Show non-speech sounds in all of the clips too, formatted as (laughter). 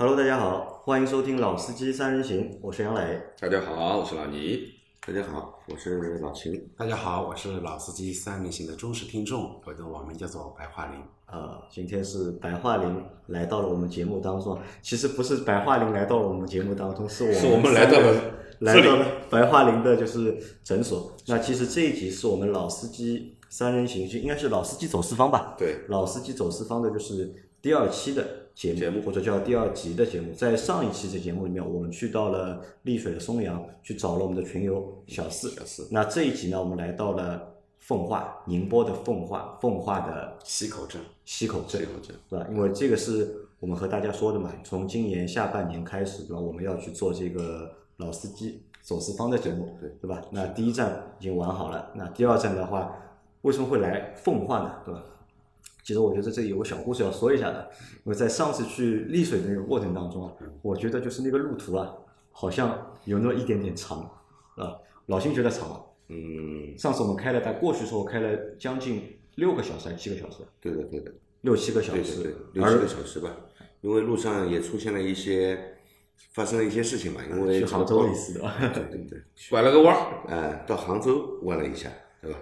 Hello，大家好，欢迎收听《老司机三人行》，我是杨磊。大家好，我是老倪。大家好，我是老秦。大家好，我是老司机三人行的忠实听众，我的网名叫做白桦林。啊，今天是白桦林来到了我们节目当中。其实不是白桦林来到了我们节目当中，是我们 (laughs) 是我们来到了来到了白桦林的就是诊所。那其实这一集是我们老司机三人行，就应该是老司机走四方吧？对，老司机走四方的就是第二期的节目，节目或者叫第二集的节目。在上一期的节目里面，我们去到了丽水的松阳，去找了我们的群友小四。小四那这一集呢，我们来到了奉化，宁波的奉化，奉化的溪口镇，溪口镇溪口镇对吧？因为这个是我们和大家说的嘛，从今年下半年开始，对吧？我们要去做这个老司机走四方的节目，对对吧？那第一站已经玩好了，那第二站的话，为什么会来奉化呢？对吧？其实我觉得这里有个小故事要说一下的，因为在上次去丽水的那个过程当中啊，我觉得就是那个路途啊，好像有那么一点点长，啊，老辛觉得长？嗯，上次我们开了，在过去的时候开了将近六个小时还是七个小时？对的，对的，六七个小时，对对对，六七个小时吧。因为路上也出现了一些发生了一些事情嘛，因为去杭州的意思对吧？对对对，拐了个弯儿，呃，到杭州弯了一下，对吧？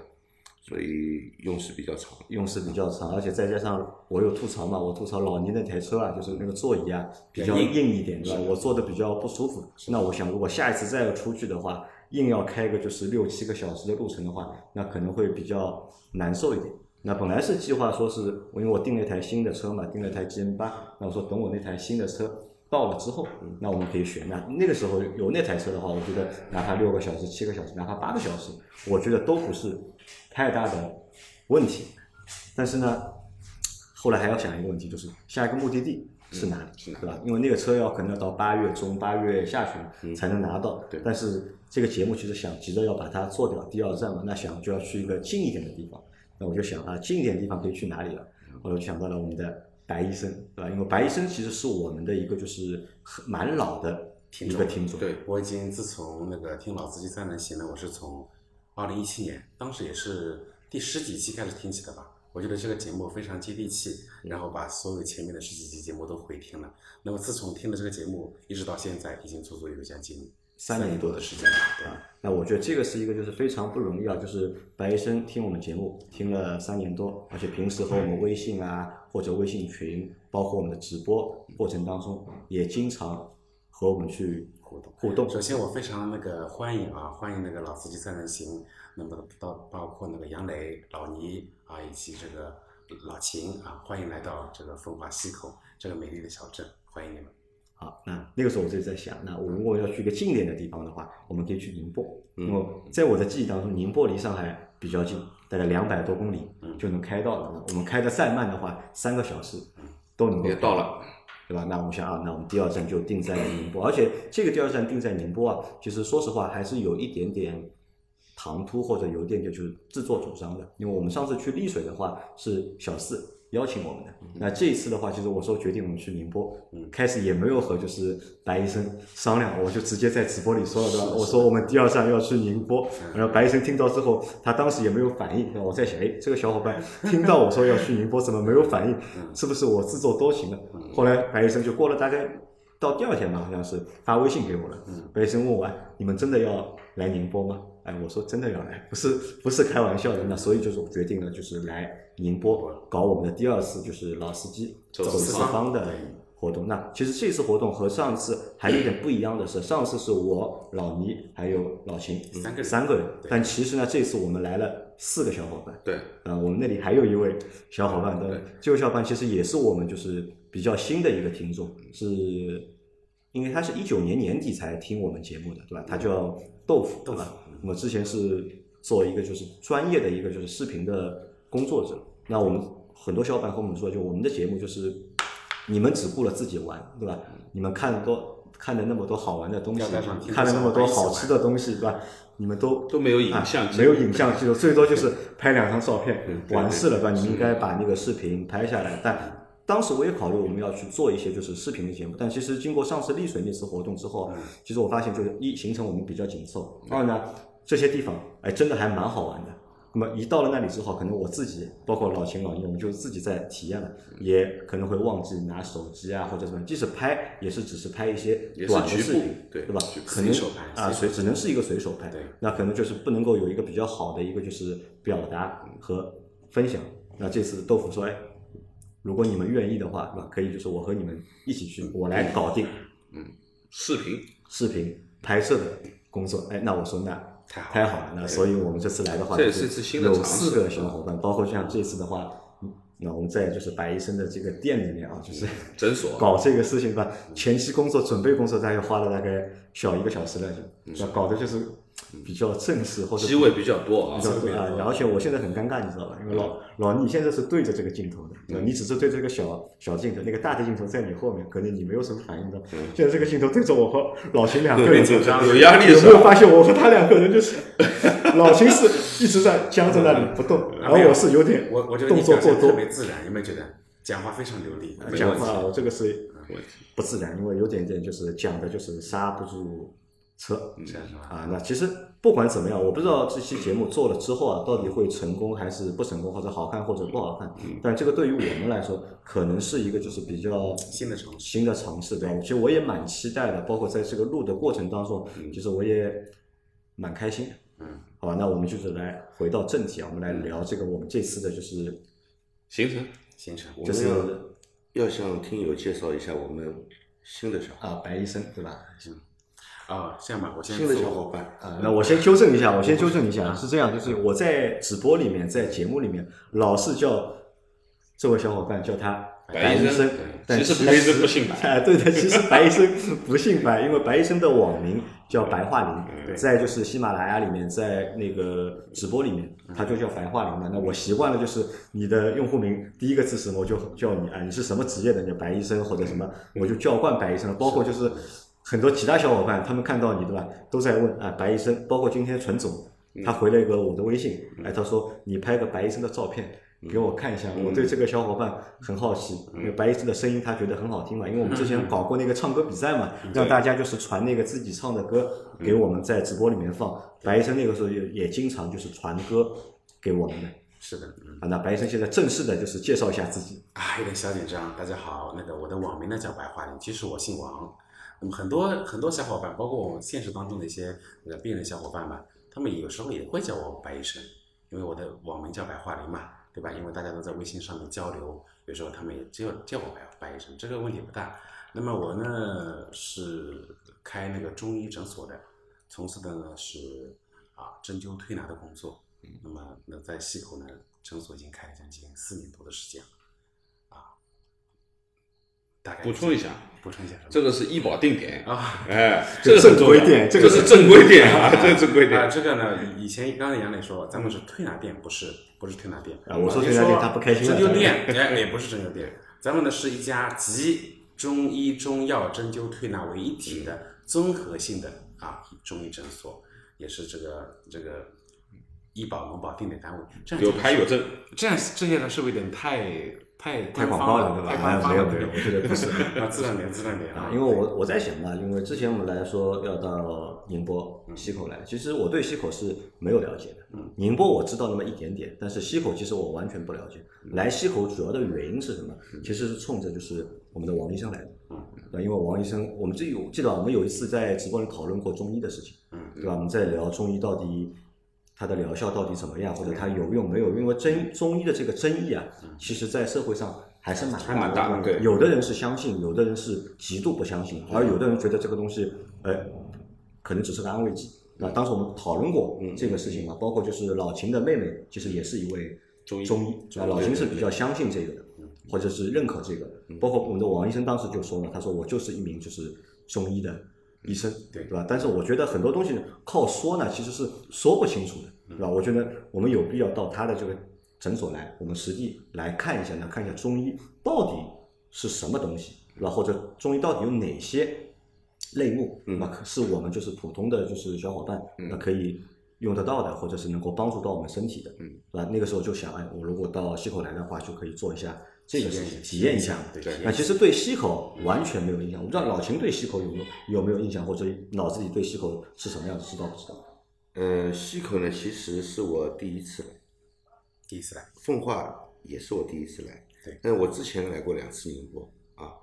所以用时比较长。用时比较长，而且再加上我有吐槽嘛，我吐槽老倪那台车啊，就是那个座椅啊比较硬硬一点，对吧？我坐的比较不舒服。那我想，如果下一次再要出去的话，硬要开个就是六七个小时的路程的话，那可能会比较难受一点。那本来是计划说是，因为我订了一台新的车嘛，订了一台 GM 八，那我说等我那台新的车到了之后，那我们可以选。那那个时候有那台车的话，我觉得哪怕六个小时、七个小时，哪怕八个小时，我觉得都不是太大的问题。但是呢，后来还要想一个问题，就是下一个目的地是哪里，是对吧？因为那个车要可能要到八月中、八月下嗯旬才能拿到。对但是这个节目其实想急着要把它做掉，第二站嘛，那想就要去一个近一点的地方。那我就想啊，近一点的地方可以去哪里了？后来我就想到了我们的白医生，对吧？因为白医生其实是我们的一个就是很蛮老的一个听众，对，我已经自从那个听老司机三人行呢，我是从二零一七年，当时也是第十几期开始听起的吧。我觉得这个节目非常接地气，然后把所有前面的十几期节目都回听了。那么自从听了这个节目，一直到现在，已经足足有将近三年多年多的时间了。对，啊，那我觉得这个是一个就是非常不容易啊，就是白医生听我们节目听了三年多，而且平时和我们微信啊或者微信群，包括我们的直播过程当中，也经常和我们去互动互动。首先，我非常那个欢迎啊，欢迎那个老司机三人行，那么到包括那个杨磊、老倪啊，以及这个老秦啊，欢迎来到这个奉化溪口这个美丽的小镇，欢迎你们。好，那那个时候我就在想，那我如果要去一个近一点的地方的话，我们可以去宁波，嗯因为在我的记忆当中，宁波离上海比较近，大概两百多公里嗯就能开到了。那我们开的再慢的话，三个小时都能够也到了，对吧？那我们想啊，那我们第二站就定在宁波，而且这个第二站定在宁波啊，其实说实话还是有一点点唐突或者有一点点就是自作主张的，因为我们上次去丽水的话是小四邀请我们的，那这一次的话，其实我说决定我们去宁波，嗯开始也没有和就是白医生商量，我就直接在直播里说了，对吧？我说我们第二站要去宁波，然后白医生听到之后，他当时也没有反应，我在想，哎，这个小伙伴听到我说要去宁波，怎么没有反应？是不是我自作多情了？后来白医生就过了大概到第二天吧，好像是发微信给我了。白医生问我，哎你们真的要来宁波吗？哎，我说真的要来，不是不是开玩笑的。那所以就是我决定了，就是来宁波搞我们的第二次就是老司机走四四方的活动。那其实这次活动和上一次还有点不一样的是，上次是我老倪还有老秦三个人。三个人，但其实呢，这次我们来了四个小伙伴。对，呃，我们那里还有一位小伙伴的对，这位小伙伴其实也是我们就是比较新的一个听众，是因为他是一九年年底才听我们节目的，对吧？他叫豆腐，豆腐。我之前是做一个就是专业的一个就是视频的工作者。那我们很多小伙伴和我们说，就我们的节目就是你们只顾了自己玩，对吧？你们看多看了那么多好玩的东西看了那么多好吃的东西，对吧？你们都都没有影像啊没有影像记录，最多就是拍两张照片完事了，对吧？你们应该把那个视频拍下来。但当时我也考虑我们要去做一些就是视频的节目，但其实经过上次丽水那次活动之后，其实我发现就是一行程我们比较紧凑，二呢这些地方哎真的还蛮好玩的。那么一到了那里之后，可能我自己，包括老秦老聂，我们就自己在体验了，也可能会忘记拿手机啊或者什么，即使拍也是只是拍一些短的视频，对对吧可能随手拍啊，只能是一个随手拍，对那可能就是不能够有一个比较好的一个就是表达和分享。那这次豆腐说，哎，如果你们愿意的话，对吧？可以就是我和你们一起去，我来搞定嗯视频视频拍摄的工作。哎，那我说那太好了太好了，那所以我们这次来的话，这也是一次新的有四个小伙伴，包括像这次的话，嗯那我们在就是白医生的这个店里面啊，就是诊所。(laughs) 搞这个事情吧，前期工作准备工作大概花了大概小一个小时了，就要搞的就是比较正式或者机会比较多啊比，较多啊，而且我现在很尴尬，你知道吧？因为老老倪现在是对着这个镜头的，你只是对着这个小小镜头，那个大的镜头在你后面，可能你没有什么反应的。现在这个镜头对着我和老秦两个人，紧张有压力有？没有发现我和他两个人就是，(laughs) 老秦是一直在僵在那里不动，而我是有点我我觉得动作过多，别自然，有没有觉得讲话非常流利？讲话我这个是不自然，因为有点点就是讲的就是刹不住车。啊，那其实不管怎么样，我不知道这期节目做了之后啊，到底会成功还是不成功，或者好看或者不好看。但这个对于我们来说，可能是一个就是比较新的尝试新的尝试，对吧？其实我也蛮期待的，包括在这个录的过程当中，其实我也蛮开心的。嗯，好吧，那我们就是来回到正题啊，我们来聊这个我们这次的就是行程行程。我们就是要要向听友介绍一下我们新的小伙啊白医生，对吧？啊，这样吧，我先新的小伙伴，啊，那我先纠正一下，我先纠正一下，是这样，就是我在直播里面，在节目里面，老是叫这位小伙伴叫他白医生，但其实白医生不姓白 (laughs) 哎，对的，其实白医生不姓白，因为白医生的网名叫白桦林，在就是喜马拉雅里面，在那个直播里面，他就叫白桦林嘛。那我习惯了，就是你的用户名第一个字是什么，我就叫你啊，你是什么职业的，你叫白医生或者什么，我就叫惯白医生了。包括就是很多其他小伙伴，他们看到你对吧，都在问啊白医生，包括今天陈总，他回了一个我的微信，哎，他说你拍个白医生的照片。给我看一下，我对这个小伙伴很好奇，因为白医生的声音他觉得很好听嘛，因为我们之前搞过那个唱歌比赛嘛，让大家就是传那个自己唱的歌给我们在直播里面放。白医生那个时候也也经常就是传歌给我们的。是的，嗯。啊。那白医生现在正式的就是介绍一下自己。啊，有点小紧张。大家好，那个我的网名呢叫白桦林，其实我姓王。那么很多很多小伙伴，包括我们现实当中的一些那个病人小伙伴们，他们有时候也会叫我白医生，因为我的网名叫白桦林嘛，对吧？因为大家都在微信上面交流，有时候他们也叫叫我白白医生，这个问题不大。那么我呢是开那个中医诊所的，从事的呢是啊针灸推拿的工作。那么那在西口呢，诊所已经开了将近四年多的时间了，啊，大概补充一下，补充一下？这个是医保定点，啊哎，(laughs) 这个正规店这个是正规店啊，这是正规啊，店。这个呢，以以前刚才杨磊说，咱们是推拿店，不是不是推拿店啊我说你推拿店他不开心了针灸店，(laughs) 哎，也不是针灸店，咱们呢是一家集中医、中药、针灸、推拿为一体的综合性的啊中医诊所，也是这个这个医保、农保定点单位。这样有牌有证，这样这些呢是不是有点太太太广告了对吧？没有没有，我觉得不是。(laughs) 啊，自然点，自然点啊，因为我我在想嘛，因为之前我们来说要到宁波、西口来，其实我对西口是没有了解的。嗯宁波我知道那么一点点，但是西口其实我完全不了解。嗯来西口主要的原因是什么？其实是冲着就是我们的王医生来的。嗯对，因为王医生，我们这有记得我们有一次在直播里讨论过中医的事情，嗯对吧？我们在聊中医到底它的疗效到底怎么样，或者它有用没有用？因为真中医的这个争议啊，其实在社会上还是蛮还蛮大的对有的人是相信，有的人是极度不相信，而有的人觉得这个东西，呃，可能只是个安慰剂。那当时我们讨论过这个事情嘛，包括就是老秦的妹妹，其实也是一位中医中医，啊，老秦是比较相信这个的，或者是认可这个。包括我们的王医生当时就说了，他说我就是一名就是中医的医生，对对吧？但是我觉得很多东西靠说呢，其实是说不清楚的，对吧？我觉得我们有必要到他的这个诊所来，我们实地来看一下，来看一下中医到底是什么东西，对吧？或者中医到底有哪些类目，对吧？是我们就是普通的就是小伙伴，那可以用得到的，或者是能够帮助到我们身体的，嗯，对吧？那个时候就想，哎，我如果到西口来的话，就可以做一下这个事情，体体验一验一下下。对那其实对溪口完全没有印象，我不知道老秦对溪口有没有有没有印象，或者脑子里对溪口是什么样子，知道不知道？呃，溪口呢，其实是我第一次来，第一次来，奉化也是我第一次来，对但是我之前来过两次宁波啊。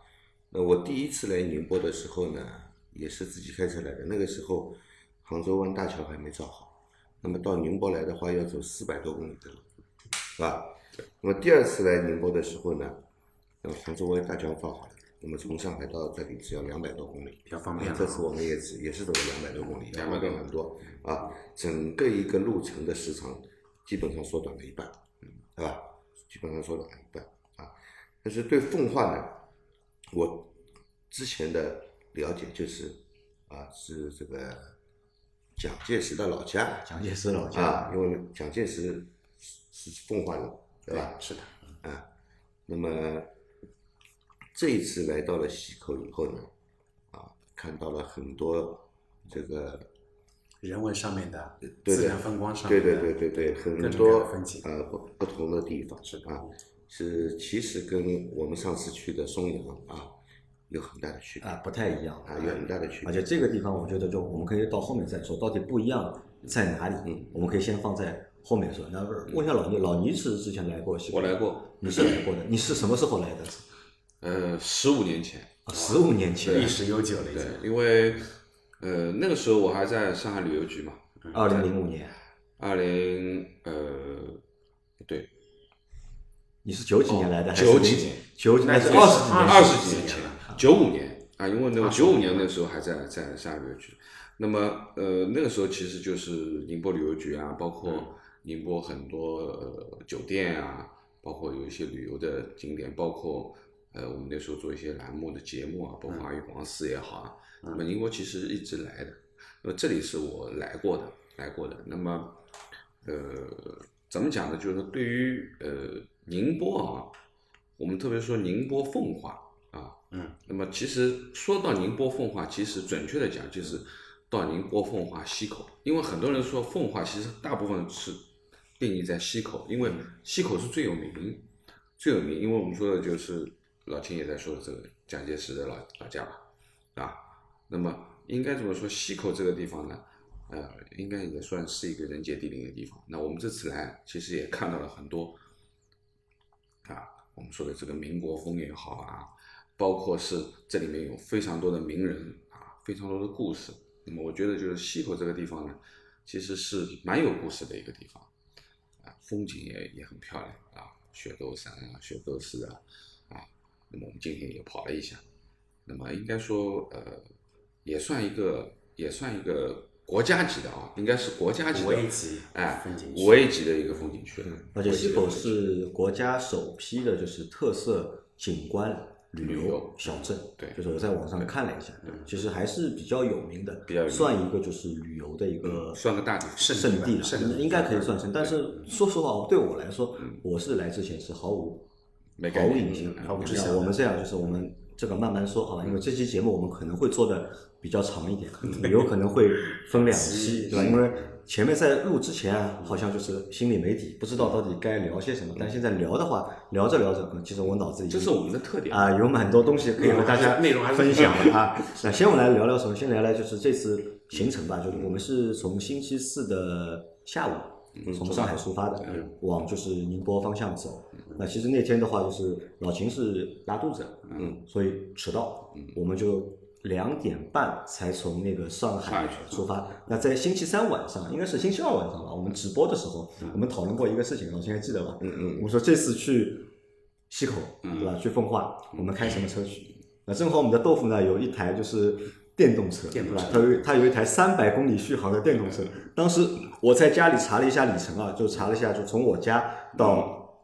那我第一次来宁波的时候呢，也是自己开车来的，那个时候杭州湾大桥还没造好，那么到宁波来的话要走四百多公里的路，是吧？那么第二次来宁波的时候呢，那么杭州湾大桥放好了，那么从上海到这里只要两百多公里，比较方便。啊这次我们也是也是走了两百多公里，200方便很多啊。整个一个路程的时长基本上缩短了一半，嗯，对吧？基本上缩短了一半啊。但是对奉化呢，我之前的了解就是啊，是这个蒋介石的老家蒋介石老家，啊，因为蒋介石是是奉化人，对吧？是的，啊，那么这一次来到了溪口以后呢，啊，看到了很多这个，人文上面的，对自然风光上面的，对对对对，很各种各多风景，呃不不同的地方是的。啊，是其实跟我们上次去的松阳啊有很大的区别。啊，不太一样。啊，有很大的区别，而且这个地方，我觉得就我们可以到后面再说，到底不一样在哪里？嗯，我们可以先放在后面说。那问一下老倪，老倪是之前来过西我来过，你是来过的，你是什么时候来的？呃，十五年前，十五年前。历，史悠久了。对，因为呃那个时候我还在上海旅游局嘛，二零零五年，二零呃对，你是九几年来的？还是九几年？九几年是那二十几年？二十几年？年前了，九五年。啊，因为那个九五年那时候还在在上海旅游局，那么呃那个时候其实就是宁波旅游局啊，包括宁波很多呃酒店啊，包括有一些旅游的景点，包括呃我们那时候做一些栏目的节目啊，包括阿育王寺也好啊，那么宁波其实一直来的，那么这里是我来过的，来过的，那么呃怎么讲呢？就是说对于呃宁波啊，我们特别说宁波奉化啊，嗯，那么其实说到宁波奉化，其实准确的讲就是到宁波奉化溪口，因为很多人说奉化其实大部分是定义在溪口，因为溪口是最有名，最有名，因为我们说的就是老秦也在说的这个蒋介石的老老家吧，啊，那么应该怎么说，溪口这个地方呢，呃，应该也算是一个人杰地灵的地方。那我们这次来，其实也看到了很多啊，我们说的这个民国风也好啊，包括是这里面有非常多的名人啊，非常多的故事。那么我觉得就是溪口这个地方呢，其实是蛮有故事的一个地方啊，风景也也很漂亮啊，雪窦山啊，雪窦寺啊，啊，那么我们今天也跑了一下，那么应该说呃，也算一个也算一个国家级的啊，应该是国家级的五 A 级哎风景区五 A 级的一个风景区，而且西口是国家首批的，就是特色景观旅游小镇。对就是我在网上看了一下，其实还是比较有名的，比较算一个就是旅游的一个算个大地圣圣地了，应该可以算成。但是说实话，对我来说，我是来之前是毫无毫无印象我们这样就是我们这个慢慢说好吧，因为这期节目我们可能会做的比较长一点，(laughs) 有可能会分两期，对吧？因为前面在录之前啊，好像就是心里没底，不知道到底该聊些什么。但现在聊的话，聊着聊着，嗯其实我脑子里这是我们的特点啊，有蛮多东西可以和大家内容还是分享的啊。(laughs) 那先我们来聊聊什么？先聊聊就是这次行程吧，就是我们是从星期四的下午从上海出发的，往就是宁波方向走。那其实那天的话，就是老秦是拉肚子，嗯，所以迟到，我们就两点半才从那个上海出发。那在星期三晚上，应该是星期二晚上吧，我们直播的时候，我们讨论过一个事情，老秦还记得吧？嗯嗯我们说这次去溪口，对吧？去奉化，我们开什么车去？那正好我们的豆腐呢有一台就是电动车，电动车对吧？它有它有一台三百公里续航的电动车。当时我在家里查了一下里程啊，就查了一下，就从我家到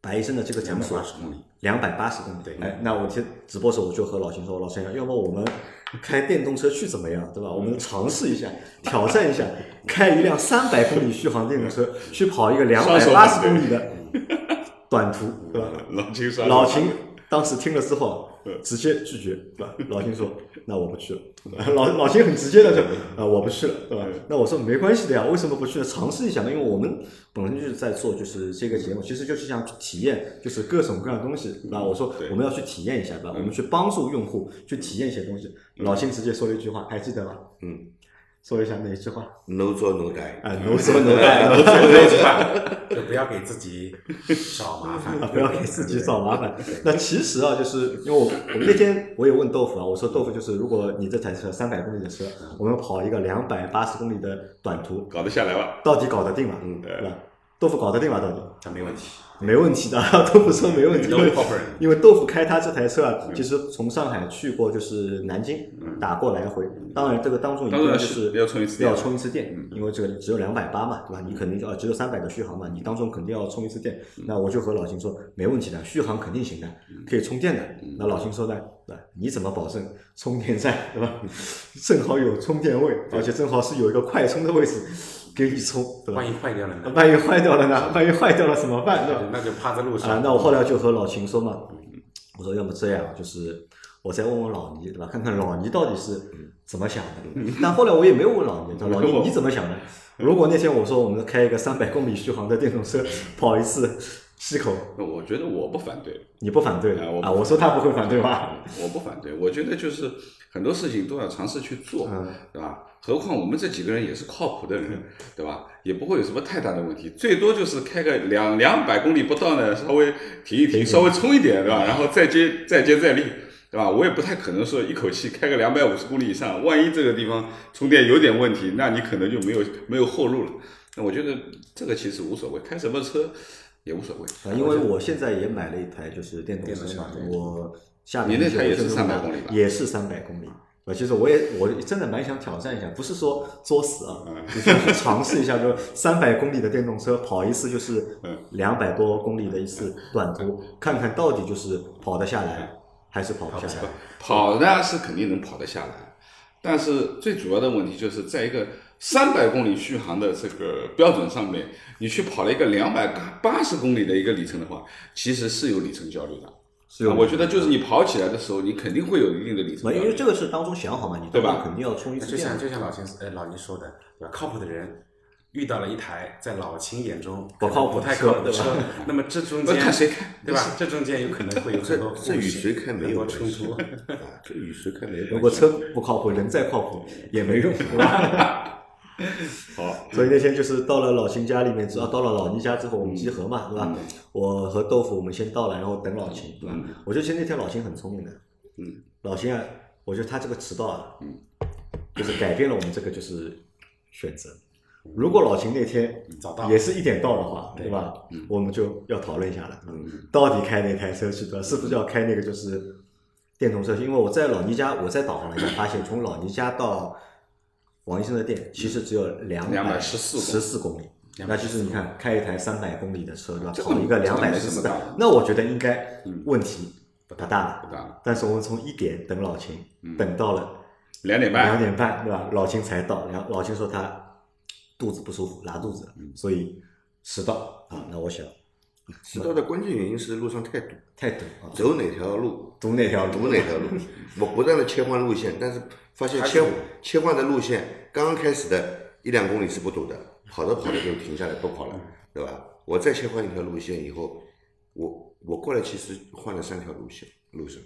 白医生的这个诊所280公里，两百八十公里。对哎，那我听直播时候我就和老秦说，老秦，要不我们开电动车去怎么样，对吧？我们尝试一下，挑战一下，(laughs) 开一辆三百公里续航电动车去跑一个两百八十公里的 (laughs) 短途，对吧？老秦说老秦当时听了之后，直接拒绝，对吧？(laughs) 老秦说：“那我不去了。(laughs) ”老老秦很直接的就：“啊，我不去了，对吧？”那我说：“没关系的呀，为什么不去呢？尝试一下嘛，因为我们本身就是在做就是这个节目，其实就是想体验就是各种各样的东西。那我说我们要去体验一下，对吧？我们去帮助用户去体验一些东西。老秦直接说了一句话，还记得吗？嗯，说一下哪句话？，no 做 no die。啊，no 说 no die，no 做 no die。(laughs) 话就不要给自己找麻烦 (laughs) 啊，不要给自己找麻烦。那其实啊，就是因为我我们那天我也问豆腐啊，我说豆腐就是如果你这台车三百公里的车，我们跑一个两百八十公里的短途，搞得下来吧？到底搞得定吗？嗯对吧？豆腐搞得定吗？到底他没问题。没问题的，(laughs) 豆腐说没问题，因为豆腐开他这台车啊，其实从上海去过就是南京，打过来回。当然这个当中一定就是要充一次电要充一次电，因为这个只有两百八嘛，对吧？你肯定要只有三百的续航嘛，你当中肯定要充一次电。那我就和老秦说没问题的，续航肯定行的，可以充电的。那老秦说呢，对吧？你怎么保证充电站对吧？(laughs) 正好有充电位，而且正好是有一个快充的位置给你充，对吧万？一坏掉了呢？万一坏掉了呢？万一坏掉了怎么办？对吧？那就趴在路啊上。，那我后来就和老秦说嘛，我说要么这样，就是我再问问老倪，对吧？看看老倪到底是怎么想的。但后来我也没有问老倪，老倪你怎么想的？如果那天我说我们开一个三百公里续航的电动车跑一次西口，我觉得我不反对，你不反对啊？我说他不会反对吧？我不反对，我觉得就是很多事情都要尝试去做，嗯对吧？何况我们这几个人也是靠谱的人，对吧？也不会有什么太大的问题，最多就是开个两两百公里不到呢，稍微停一停，稍微充一点，对吧？然后再接再接再厉，对吧？我也不太可能说一口气开个两百五十公里以上，万一这个地方充电有点问题，那你可能就没有没有后路了。那我觉得这个其实无所谓，开什么车也无所谓。啊，因为我现在也买了一台就是电动车嘛电动，车我下面你那台也是就是300公里吧也是三百公里。啊，其实我也我真的蛮想挑战一下，不是说作死啊，就是去尝试一下，就三百公里的电动车跑一次就是嗯两百多公里的一次短途，看看到底就是跑得下来还是跑不下来。跑呢是肯定能跑得下来，但是最主要的问题就是在一个三百公里续航的这个标准上面，你去跑了一个两百八十公里的一个里程的话，其实是有里程焦虑的。是有啊我觉得就是你跑起来的时候，你肯定会有一定的里程焦虑。因为这个是当中想好嘛，你对吧肯定要充一次就像。就像老秦呃老倪说的，对吧？靠谱的人遇到了一台在老秦眼中不靠谱不太靠谱的车，(laughs) 那么这中间看谁开对吧？这中间有可能会有很多这与故事谁开没有关系冲突。(laughs) 啊，这与谁开没有关系。如果车不靠谱，人再靠谱也没用，对吧？(laughs) (laughs) 好，(laughs) 所以那天就是到了老秦家里面之后，到了老倪家之后，我们集合嘛，对吧？我和豆腐我们先到了，然后等老秦，对吧？我觉得其实那天老秦很聪明的，嗯，老秦啊，我觉得他这个迟到啊，嗯，就是改变了我们这个就是选择。如果老秦那天早到也是一点到的话，对吧？我们就要讨论一下了，嗯到底开哪台车去，对吧？是不是要开那个就是电动车？因为我在老倪家，我在导航了一下，发现从老倪家到王医生的店其实只有两百214十四公里。那就是你看，开一台三百公里的车，对吧？跑一个两百十四那我觉得应该问题不大了。不大了，但是我们从一点等老秦，等到了两点半两，点半，对吧？老秦才到，然后老秦说他肚子不舒服，拉肚子，所以迟到啊。那我想迟到的关键原因是路上太堵，太堵啊，走哪条路堵哪条路？堵哪条路。我不断的切换路线，但是发现切切换的路线刚刚开始的一两公里是不堵的，跑着跑着就停下来不跑了，对吧？我再切换一条路线以后，我我过来其实换了三条路线路上，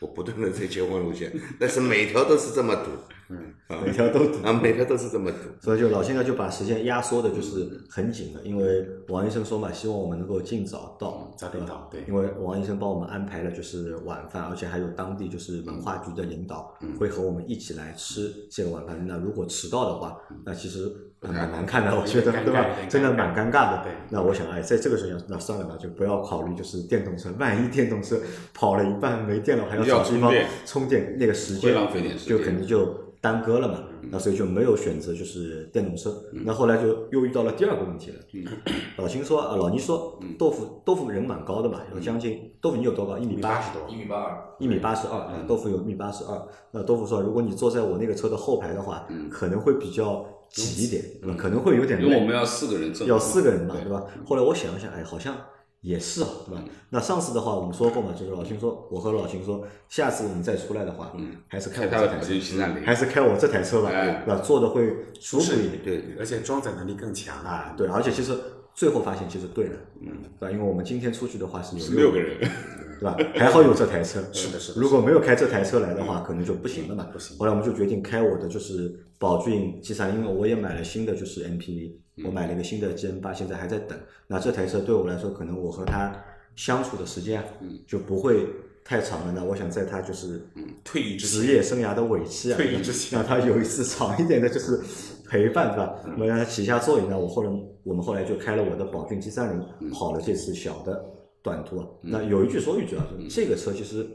我不断的在切换路线，但是每条都是这么堵，(laughs) 每条都堵。(laughs) 啊，每条都是这么堵。所以就老现在就把时间压缩的，就是很紧了，因为王医生说嘛，希望我们能够尽早到，早点到对因为王医生帮我们安排了就是晚饭，而且还有当地就是文化局的领导会和我们一起来吃这个晚饭。那如果迟到的话，那其实蛮难看的，我觉得，对吧真的蛮尴尬的。对那我想，哎，在这个时候，那算了吧，就不要考虑就是电动车，万一电动车跑了一半没电了，还要要找地方充电，那个时间会浪费点时就肯定就耽搁了嘛。那所以就没有选择就是电动车。那后来就又遇到了第二个问题了。(coughs) 老秦说，呃，老倪说，豆腐豆腐人蛮高的嘛，有将近豆腐你有多高？一米八十多，一米八二，一米八十二，啊豆腐有一米八十二。那豆腐说，如果你坐在我那个车的后排的话，可能会比较挤一点，对吧？可能会有点累因为我们要四个人坐，要四个人嘛，对对吧？后来我想了想，哎，好像也是啊，对吧？那上次的话，我们说过嘛，就是老秦说，我和老秦说，下次我们再出来的话，嗯还是开我这台车，还是开我这台车吧，哎对吧？坐的会舒服一点。对，而且装载能力更强啊，对，而且其实最后发现其实对了，嗯，对吧？因为我们今天出去的话是有是六个人，对吧？还好有这台车，(laughs) 是的是的如果没有开这台车来的话，可能就不行了嘛。不行后来我们就决定开我的就是宝骏 G 3因为我也买了新的就是 MPV，我买了一个新的 G N 八，现在还在等。那这台车对我来说，可能我和它相处的时间啊，就不会太长了。那我想在它就是退役职业生涯的尾期啊，退役之前让它有一次长一点的，就是陪伴，对吧？我让他骑下座椅呢，我后来我们后来就开了我的宝骏 G 三零跑了这次小的短途啊。那有一句说一句啊，就是这个车其实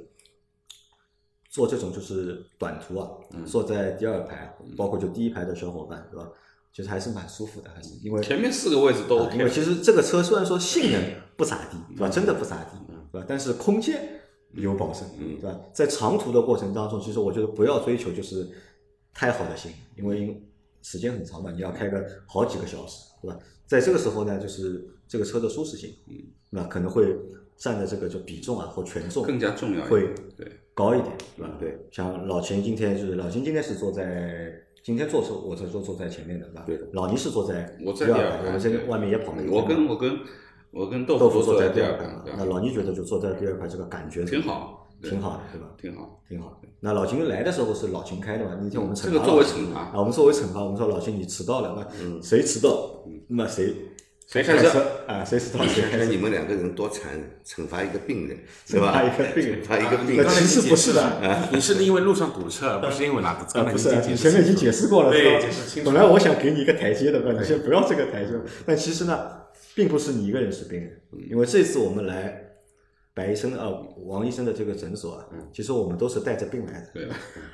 做这种就是短途啊，坐在第二排，包括就第一排的小伙伴，对吧？其实还是蛮舒服的，还是因为前面四个位置都啊，因为其实这个车虽然说性能不咋地，对吧？真的不咋地，对吧？但是空间有保证，对吧？在长途的过程当中，其实我觉得不要追求就是太好的性能，因为时间很长嘛，你要开个好几个小时，对吧？在这个时候呢，就是这个车的舒适性，那可能会占的这个就比重啊或权重更加重要会。对，高一点，对吧？对，像老秦今天就是老秦今天是坐在今天坐车，我这坐坐在前面的，对吧？对。的老倪是坐在我在第二排，我们这个外面也跑了一我跟我跟我跟豆豆腐坐在第二排嘛，那老倪觉得就坐在第二排这个感觉挺，好，挺好的，对吧？挺好。挺好。那老秦来的时候是老秦开的嘛？那天我们惩这个作为惩罚。啊，我们作为惩罚，我们说老秦你迟到了，那谁迟到，那谁开谁开车啊？谁迟到谁开车看看你。们两个人多惨，惩罚一个病人，是吧？罚一个病人惩罚一个病人。那其实不是的，你是因为路上堵车，不是因为哪个车，不是，你前面已经解释过了，对是吧解释清楚本来我想给你一个台阶的？你先不要这个台阶。但其实呢，并不是你一个人是病人，因为这次我们来白医生呃王医生的这个诊所啊，其实我们都是带着病来的。对，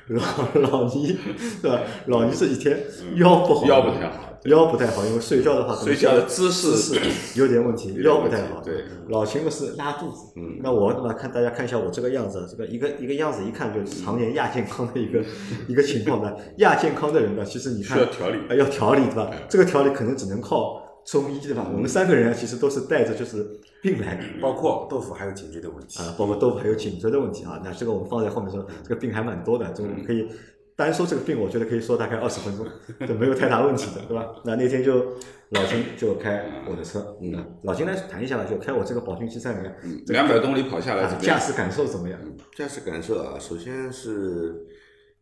老老倪是吧？老倪这几天腰不好，腰不太好，腰不太好，因为睡觉的话，睡觉的姿势姿势有点问题，腰不太好。对老秦不是拉肚子，嗯，那我那看大家看一下我这个样子，这个一个一个样子一看就是常年亚健康的一个一个情况呢。亚健康的人呢，其实你看需要调理呃要调理对吧？这个调理可能只能靠中医对吧？我们三个人啊，其实都是带着就是病来的。包括豆腐还有颈椎的问题啊，包括豆腐还有颈椎的问题啊，那这个我们放在后面说，这个病还蛮多的，这个可以单说这个病，我觉得可以说大概二十分钟，(laughs) 就没有太大问题的，对吧？那那天就老金就开我的车，嗯，老金来谈一下吧，就开我这个宝骏七三零，嗯，两百公里跑下来啊怎么样？驾驶感受怎么样？驾驶感受啊，首先是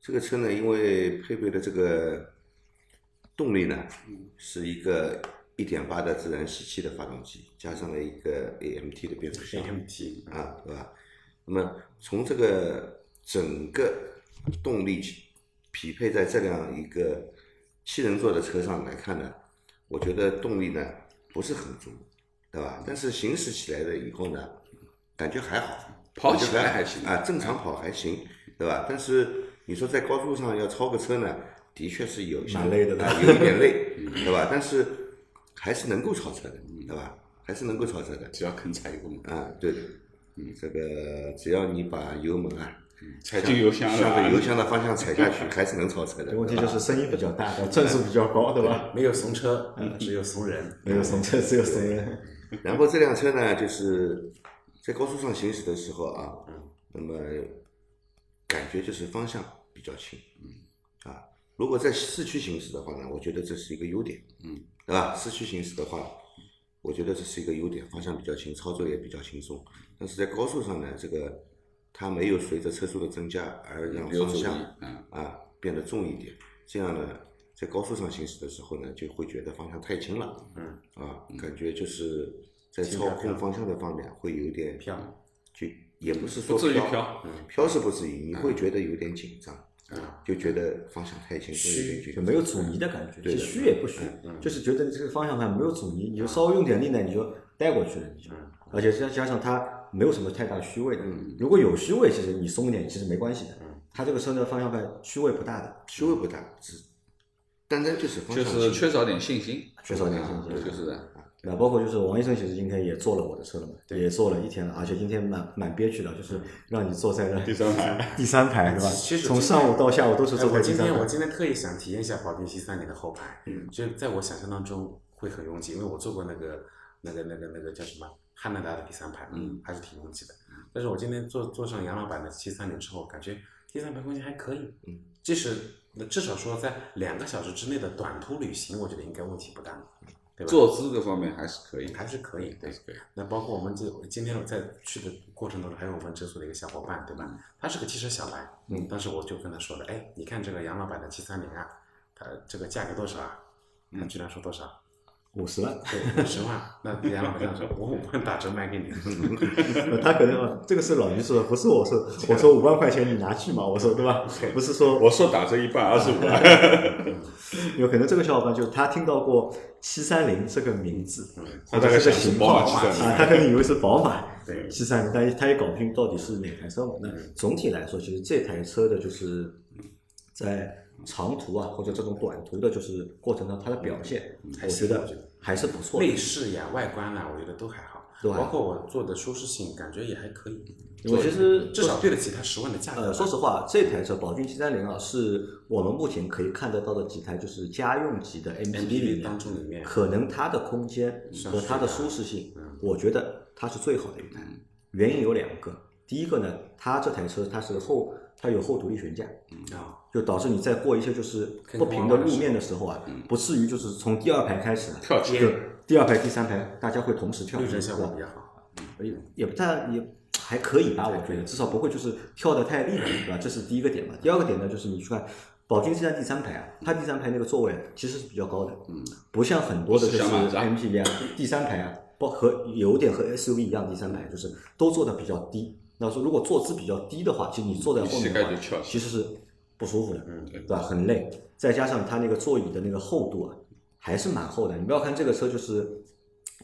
这个车呢，因为配备的这个动力呢，是一个一点八的自然吸气的发动机，加上了一个 AMT 的变速箱 AMT 啊，对吧？那么从这个整个动力匹配在这辆一个七人座的车上来看呢，我觉得动力呢不是很足，对吧？但是行驶起来了以后呢，感觉还好，跑起来还行啊，正常跑还行，对吧？但是你说在高速上要超个车呢，的确是有蛮累的啊，有一点累，对吧？但是还是能够超车的，对吧？还是能够超车的只要肯踩油门，啊，对的，嗯，这个只要你把油门啊，踩进油箱向着，油箱的方向踩下去，还是能超车的。问题就是声音比较大，转速比较高，对吧？没有怂车，只有怂人。没有怂车，只有怂人。然后这辆车呢，就是在高速上行驶的时候啊，那么感觉就是方向比较轻，嗯，啊，如果在市区行驶的话呢，我觉得这是一个优点，嗯，对吧？市区行驶的话，我觉得这是一个优点，方向比较轻，操作也比较轻松。但是在高速上呢，这个它没有随着车速的增加而让方向嗯。啊变得重一点，这样呢，在高速上行驶的时候呢，就会觉得方向太轻了，嗯，啊，感觉就是在操控方向的方面会有点飘，就也不是说飘。飘，嗯。飘是不至于，你会觉得有点紧张，啊，就觉得方向太轻，会有点紧张就没有阻尼的感觉，对的其实虚也不虚，就是觉得你这个方向盘没有阻尼，你就稍微用点力呢，你就带过去了，你就，而且再加上它没有什么太大虚位的，如果有虚位，其实你松一点其实没关系的，它这个车的方向盘虚位不大的，虚位不大，只单单就是方就是缺少点信心，缺少点信心啊就是的，那包括就是王医生其实今天也坐了我的车了嘛，也坐了一天了，而且今天蛮蛮憋屈的，就是让你坐在了第三排，(laughs) 第三排是吧？其实从上午到下午都是哎，坐在我今第三排。天我今天特意想体验一下宝骏七三零的后排，嗯，就在我想象当中会很拥挤，因为我坐过那个那个那个那个叫什么汉兰达的第三排，嗯，还是挺拥挤的。但是我今天坐坐上杨老板的七三零之后，感觉第三排空间还可以，嗯，即使那至少说在两个小时之内的短途旅行，我觉得应该问题不大。对吧？坐姿各方面还是可以，还是可以，对还是可以。那包括我们这今天我在去的过程当中，还有我们诊所的一个小伙伴，对吧？他是个汽车小白，嗯当时我就跟他说了，哎，你看这个杨老板的七三零啊，他这个价格多少啊？他居然说多少？五十万，对，五十万。那杨老样说，我五万打折卖给你。(laughs) 他可能这个是老于说的，不是我说，我说五万块钱你拿去嘛，我说对吧？不是说我说打折一半二十五万，(laughs) 有可能这个小伙伴就他听到过七三零这个名字，他大概想这个型号是宝马730啊，他可能以为是宝马对七三零，但他也搞不清到底是哪台车嘛。那总体来说，其实这台车的就是在长途啊或者这种短途的，就是过程中它的表现，我觉得还是不错的。内饰呀、外观呐，我觉得都还好，都还好包括我坐的舒适性，感觉也还可以。我其实至少对得起它十万的价格。呃，说实话，这台车宝骏七三零啊，是我们目前可以看得到的几台就是家用级的 MPV 里面当中里面，可能它的空间和它的舒适性，我觉得它是最好的一台。原因有两个，第一个呢，它这台车它是后它有后独立悬架，啊，就导致你在过一些就是不平的路面的时候啊，不至于就是从第二排开始啊跳起。就第二排、第三排大家会同时跳，效果比较好。也也不太也还可以吧，我觉得至少不会就是跳的太厉害，对吧？这是第一个点嘛。第二个点呢，就是你去看宝骏现在第三排啊，它第三排那个座位其实是比较高的，嗯，不像很多的就是 MPV 啊，第三排啊，包和有点和 SUV 一样，第三排就是都坐的比较低。那说如果坐姿比较低的话，其实你坐在后面的话其实是不舒服的，嗯对吧？很累，再加上它那个座椅的那个厚度啊，还是蛮厚的。你不要看这个车就是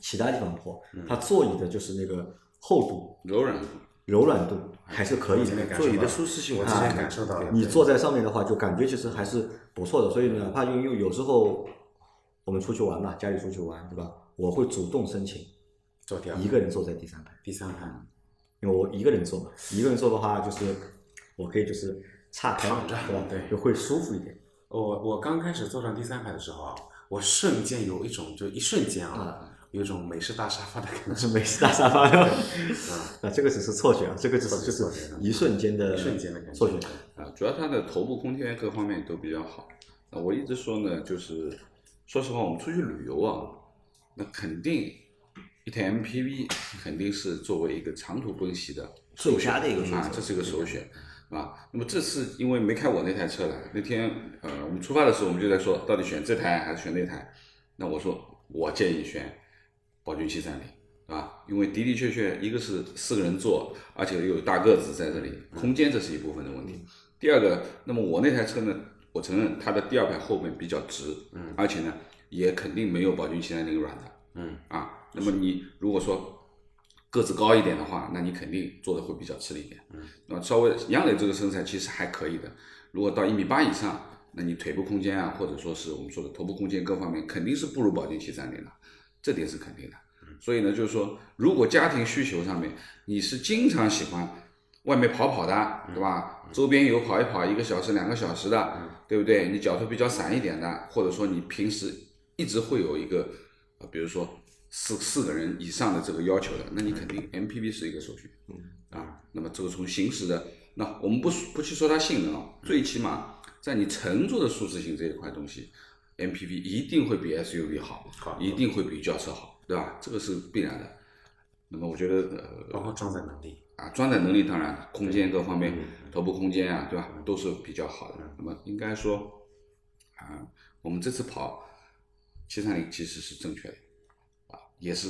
其他地方破，嗯它座椅的就是那个厚度、柔软度。柔软度还是可以的。座椅的舒适性我之前感受到了。你坐在上面的话，就感觉其实还是不错的。所以哪怕因为有时候我们出去玩嘛，家里出去玩，对吧？我会主动申请坐第二一个人坐在第三排，第三排，因为我一个人坐嘛，一个人坐的话就是我可以就是岔开，躺着对吧？对就会舒服一点。我我刚开始坐上第三排的时候啊，我瞬间有一种就一瞬间啊啊，有一种美式大沙发的感觉。(laughs) 是美式大沙发的，(laughs) 啊，那，这个只是错觉啊，这个只是就错觉是一瞬间的一瞬间的感觉错觉。啊，主要它的头部空间各方面都比较好。那我一直说呢，就是说实话，我们出去旅游啊，那肯定一台 MPV 肯定是作为一个长途奔袭的最佳的一个选择啊，这是一个首选，啊。那么这次因为没开我那台车了，那天呃我们出发的时候我们就在说，到底选这台还是选那台？那我说我建议选宝骏七三零。啊，因为的的确确，一个是四个人坐，而且又有大个子在这里，空间这是一部分的问题。第二个，那么我那台车呢，我承认它的第二排后面比较直，嗯，而且呢，也肯定没有宝骏七三零软的，嗯，啊，那么你如果说个子高一点的话，那你肯定做的会比较吃力一点，嗯，那么稍微杨磊这个身材其实还可以的，如果到一米八以上，那你腿部空间啊，或者说是我们说的头部空间各方面，肯定是不如宝骏七三零的，这点是肯定的。所以呢，就是说，如果家庭需求上面你是经常喜欢外面跑跑的，对吧？周边有跑一跑，一个小时、两个小时的，对不对？你脚头比较散一点的，或者说你平时一直会有一个，呃，比如说四四个人以上的这个要求的，那你肯定 MPV 是一个首选，啊，那么这个从行驶的，那我们不不去说它性能啊，最起码在你乘坐的舒适性这一块东西，MPV 一定会比 SUV 好，好一定会比轿车好，对吧？这个是必然的。那么我觉得，呃，包括装载能力，啊，装载能力当然，空间各方面，嗯头部空间啊，对吧，都是比较好的。那么应该说，啊，我们这次跑七三零其实是正确的，啊，也是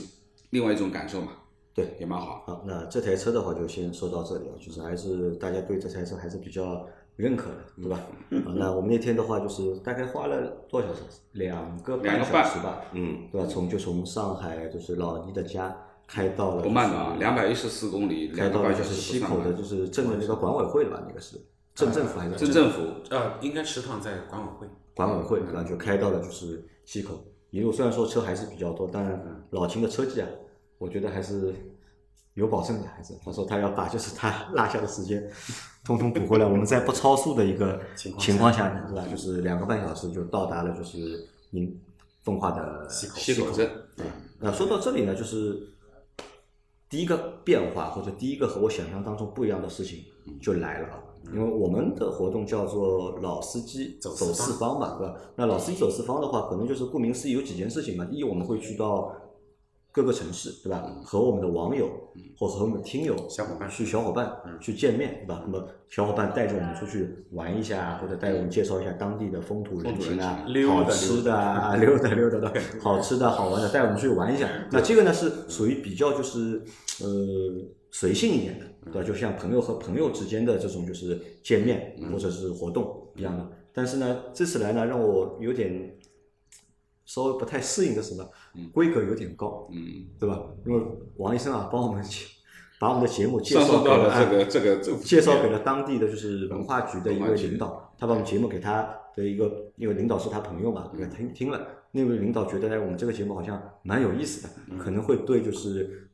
另外一种感受嘛，对，也蛮好。好，那这台车的话就先说到这里啊，就是还是大家对这台车还是比较认可的，对吧？啊，那我们那天的话就是大概花了多少小时？两个半两个小时吧，嗯，对吧？从就从上海就是老倪的家开到了不慢的啊，就是两百一十四公里，开到了就两个半小是西口的。就是镇的那个管委会的吧？那个是镇政府还是镇政府呃，应该池塘在管委会，管委会然后？就开到了就是西口，一路虽然说车还是比较多，但老秦的车技啊，我觉得还是有保证的，还是他说他要把就是他 (laughs) 落下的时间 (laughs) 通通补回来，我们在不超速的一个情况下。呢，对吧？就是两个半小时就到达了就是宁奉化的西口镇，那说到这里呢，就是第一个变化或者第一个和我想象当中不一样的事情就来了啊，因为我们的活动叫做老司机走走四四方嘛，对吧？那老司机走四方的话，可能就是顾名思义有几件事情嘛。第一，我们会去到各个城市，对吧？和我们的网友或和我们的听友、小伙伴去小伙伴嗯去见面，对吧？那么小伙伴带着我们出去玩一下，或者带我们介绍一下当地的风土人情啊好吃的啊，(laughs) 溜达溜达的，好吃的好玩的，带我们出去玩一下。那这个呢是属于比较就是呃随性一点的，对吧？就像朋友和朋友之间的这种就是见面或者是活动一样的。但是呢，这次来呢，让我有点稍微不太适应的是什么？规格有点高，嗯，对吧？因为王医生啊，帮我们介把我们的节目介绍给了升到了这个这个这介绍给了当地的就是文化局的一位领导，他把我们节目给他的一个，因为领导是他朋友嘛，给他听听了，那位领导觉得哎，我们这个节目好像蛮有意思的，可能会对就是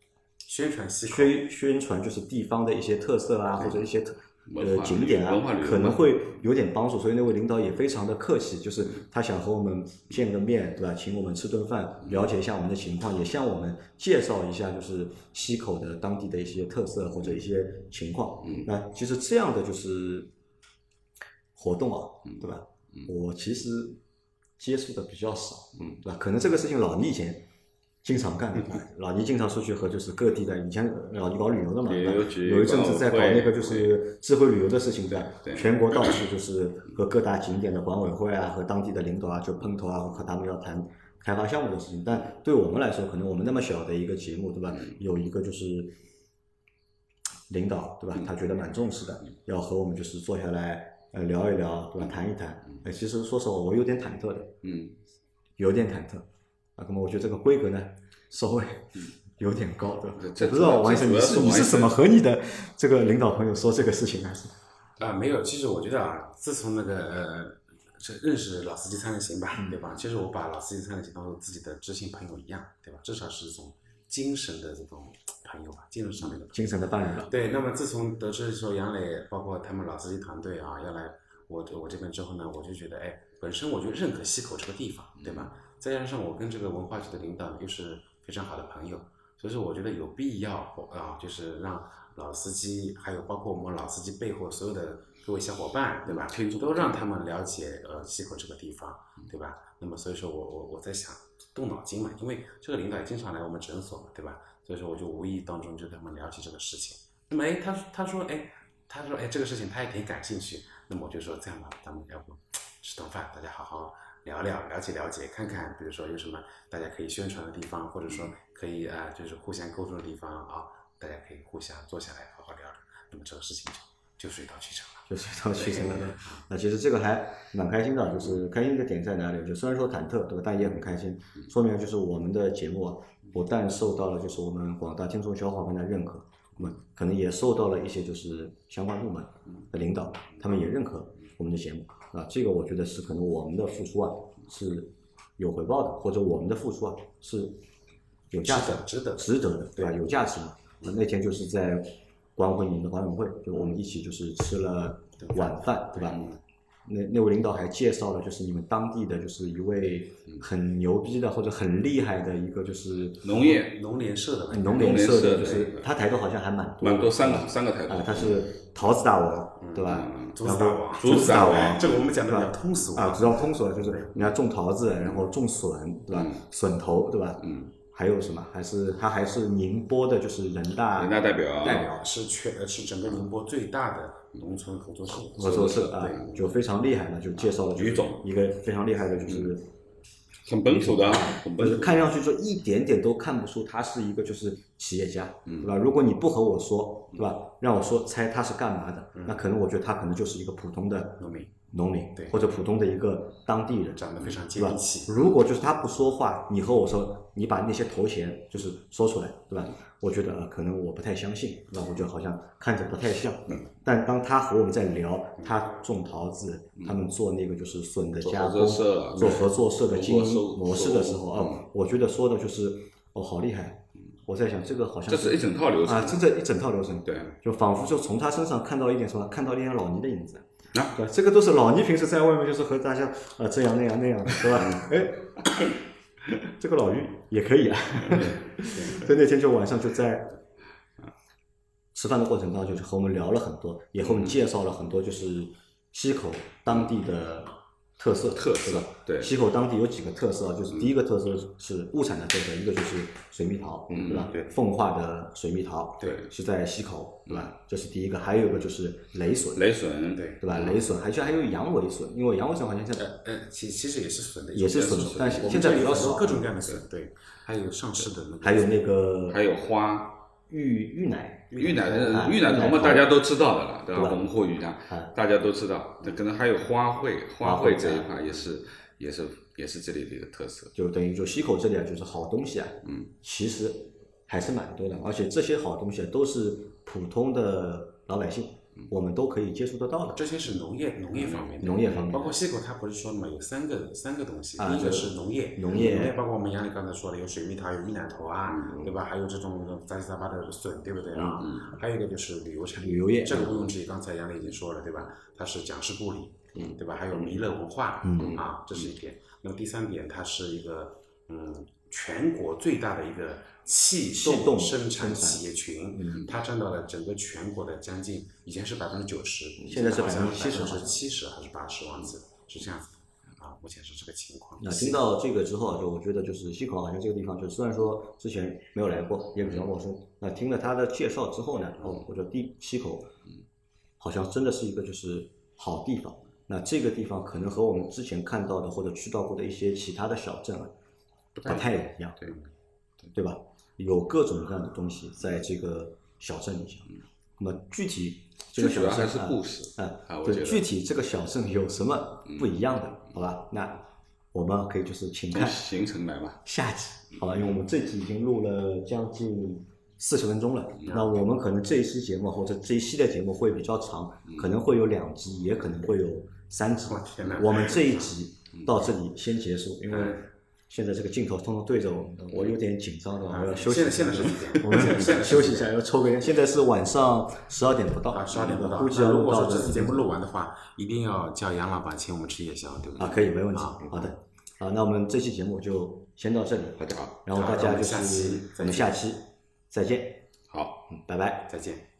宣传西口宣宣传就是地方的一些特色啊，或者一些特呃景点啊可能会有点帮助。所以那位领导也非常的客气，就是他想和我们见个面，对吧？请我们吃顿饭，了解一下我们的情况，也向我们介绍一下就是溪口的当地的一些特色或者一些情况。嗯那其实这样的就是活动啊，嗯对吧？我其实接触的比较少，嗯，对吧？可能这个事情老倪以前经常干的，老倪经常出去和就是各地的，以前老倪搞旅游的嘛，有一阵子在搞那个就是智慧旅游的事情，对吧？全国到处就是和各大景点的管委会啊，和当地的领导啊，就碰头啊，和他们要谈开发项目的事情。但对我们来说，可能我们那么小的一个节目，对吧？有一个就是领导，对吧？他觉得蛮重视的，要和我们就是坐下来呃聊一聊，对吧？谈一谈。呃，其实说实话，我有点忐忑的，嗯有点忐忑。啊，那么我觉得这个规格呢，稍微 (laughs) 有点高，对吧？这我不知道王医生，你是你是怎么和你的这个领导朋友说这个事情呢是？啊，没有，其实我觉得啊，自从那个呃，这认识老司机三人行吧，嗯对吧？其实我把老司机三人行当做自己的知心朋友一样，对吧？至少是一种精神的这种朋友吧，精神上面的。精神的伴侣了。对，那么自从得知说杨磊包括他们老司机团队啊要来我我这边之后呢，我就觉得哎，本身我就认可溪口这个地方，对吧？再加上我跟这个文化局的领导又是非常好的朋友，所以说我觉得有必要啊，就是让老司机还有包括我们老司机背后所有的各位小伙伴，对吧？都让他们了解呃西口这个地方，对吧？那么所以说我我我在想动脑筋嘛，因为这个领导也经常来我们诊所嘛，对吧？所以说我就无意当中就跟他们聊起这个事情。那么哎，他他说哎，他说哎这个事情他也挺感兴趣，那么我就说这样吧，咱们要不吃顿饭，大家好好聊聊，了解了解，看看比如说有什么大家可以宣传的地方，或者说可以啊、呃就是互相沟通的地方啊，大家可以互相坐下来好好聊聊，那么这个事情就就水到渠成了。就水到渠成了。那其实这个还蛮开心的，就是开心的点在哪里？就虽然说忐忑，对吧？但也很开心，说明就是我们的节目啊，不但受到了就是我们广大听众小伙伴的认可，那么可能也受到了一些就是相关部门的领导，他们也认可我们的节目啊。这个我觉得是可能我们的付出啊是有回报的，或者我们的付出啊是有价值的、值得值得的，对吧？有价值嘛。那那天就是在管委会里面的管委会，就我们一起就是吃了晚饭，对吧？那那位领导还介绍了，就是你们当地的就是一位很牛逼的或者很厉害的一个就是农业农联社的农联社的的，就是他抬头好像还蛮多，蛮多三个三个台啊，头，他是桃子大王，对吧？嗯竹子大王竹子大王，这个我们讲的比较通俗啊，比较通俗的就是人家种桃子，然后种笋，对吧嗯？笋头，对吧？嗯，还有什么？还是他还是宁波的，就是人大人大代表代表是全呃是整个宁波最大的农村合作社。合作社啊，就非常厉害的，就介绍了就是于总一个非常厉害的，就是很本土的啊，很就是本土。看上去就一点点都看不出他是一个就是企业家，嗯对吧？如果你不和我说，对吧？让我说猜他是干嘛的，嗯那可能我觉得他可能就是一个普通的农民农民对，或者普通的一个当地人，长得非常接地气。？如果就是他不说话，你和我说，你把那些头衔就是说出来，对吧？我觉得呃可能我不太相信，对吧？我觉得好像看着不太像。嗯但当他和我们在聊他种桃子，他们做那个就是笋的加工，合作社啊做合作社的经营模式的时候，收哦，我觉得说的就是哦，好厉害。我在想，这个好像这是一整套流程啊，真的一整套流程，对，就仿佛就从他身上看到一点什么，看到一点老倪的影子。啊对，这个都是老倪平时在外面就是和大家呃这样那样那样的，(laughs) 对吧？哎，这个老于也可以啊。(laughs) 所以那天就晚上就在吃饭的过程当中，就是和我们聊了很多，也和我们介绍了很多，就是溪口当地的特色，特色对溪口当地有几个特色啊，就是第一个特色是物产的特色，一个就是水蜜桃，嗯对吧？对奉化的水蜜桃，对是在溪口，对吧？这是第一个，还有一个就是雷笋，雷笋，对对吧？雷笋，还就还有羊尾笋，因为羊尾笋好像现在呃呃，其其实也是笋的也是笋但现在比较少各种各样的笋，对，还有上市的那个，还有那个还有花。玉玉奶，玉奶啊的玉奶头嘛，头大家都知道的了，对吧？对吧文护玉大家都知道。那可能还有花卉，花花卉卉这一块也是也是也是这里的一个特色。就等于就溪口这里啊，就是好东西啊，嗯，其实还是蛮多的，而且这些好东西啊都是普通的老百姓，我们都可以接触得到的。这些是农业农业方面的，农业方面包括溪口，它不是说了嘛，有三个三个东西，啊第一个是农业，农业农业包括我们杨里刚才说的，有水蜜桃，有玉奶头啊，嗯对吧？还有这种杂七杂八的笋，对不对啊？还有一个就是旅游产业，旅游业这个毋庸置疑，刚才杨磊已经说了，对吧？它是讲师故里，嗯，对吧？还有弥勒文化，嗯啊，这是一点。那么第三点，它是一个嗯全国最大的一个气气动生生产产企业群，嗯它占到了整个全国的将近，以前是百分之九十，现在是70%百分之七十还是八十，忘记了，是这样子的啊，目前是这个情况。那听到这个之后啊，就我觉得就是西口好像这个地方，就虽然说之前没有来过，也比较陌生。那听了他的介绍之后呢，哦，我觉得地溪口，好像真的是一个就是好地方。那这个地方可能和我们之前看到的或者去到过的一些其他的小镇啊，不太一样，对，对吧？有各种各样的东西在这个小镇里头。那么具体这个小镇是故事啊对，具体这个小镇有什么不一样的，好吧？那我们可以就是请看行程来嘛。下集，好吧？因为我们这集已经录了将近四十分钟了，嗯那我们可能这一期节目或者这一系列节目会比较长，可能会有两集，也可能会有三集我们这一集到这里先结束，因为嗯现在这个镜头通通对着我们的，我有点紧张的，我要休息一下。现在现在是几点？(laughs) 我们现在休息一下，要抽根烟。现在是晚上十二点不到，啊，十二点不到。估计如果说这次节目录完的话，一定要叫杨老板请我们吃夜宵，对不对？啊，可以，没问题。啊好的，好，那我们这期节目就先到这里。好的，然后大家就是我们下期再见，好。嗯，拜拜。再见。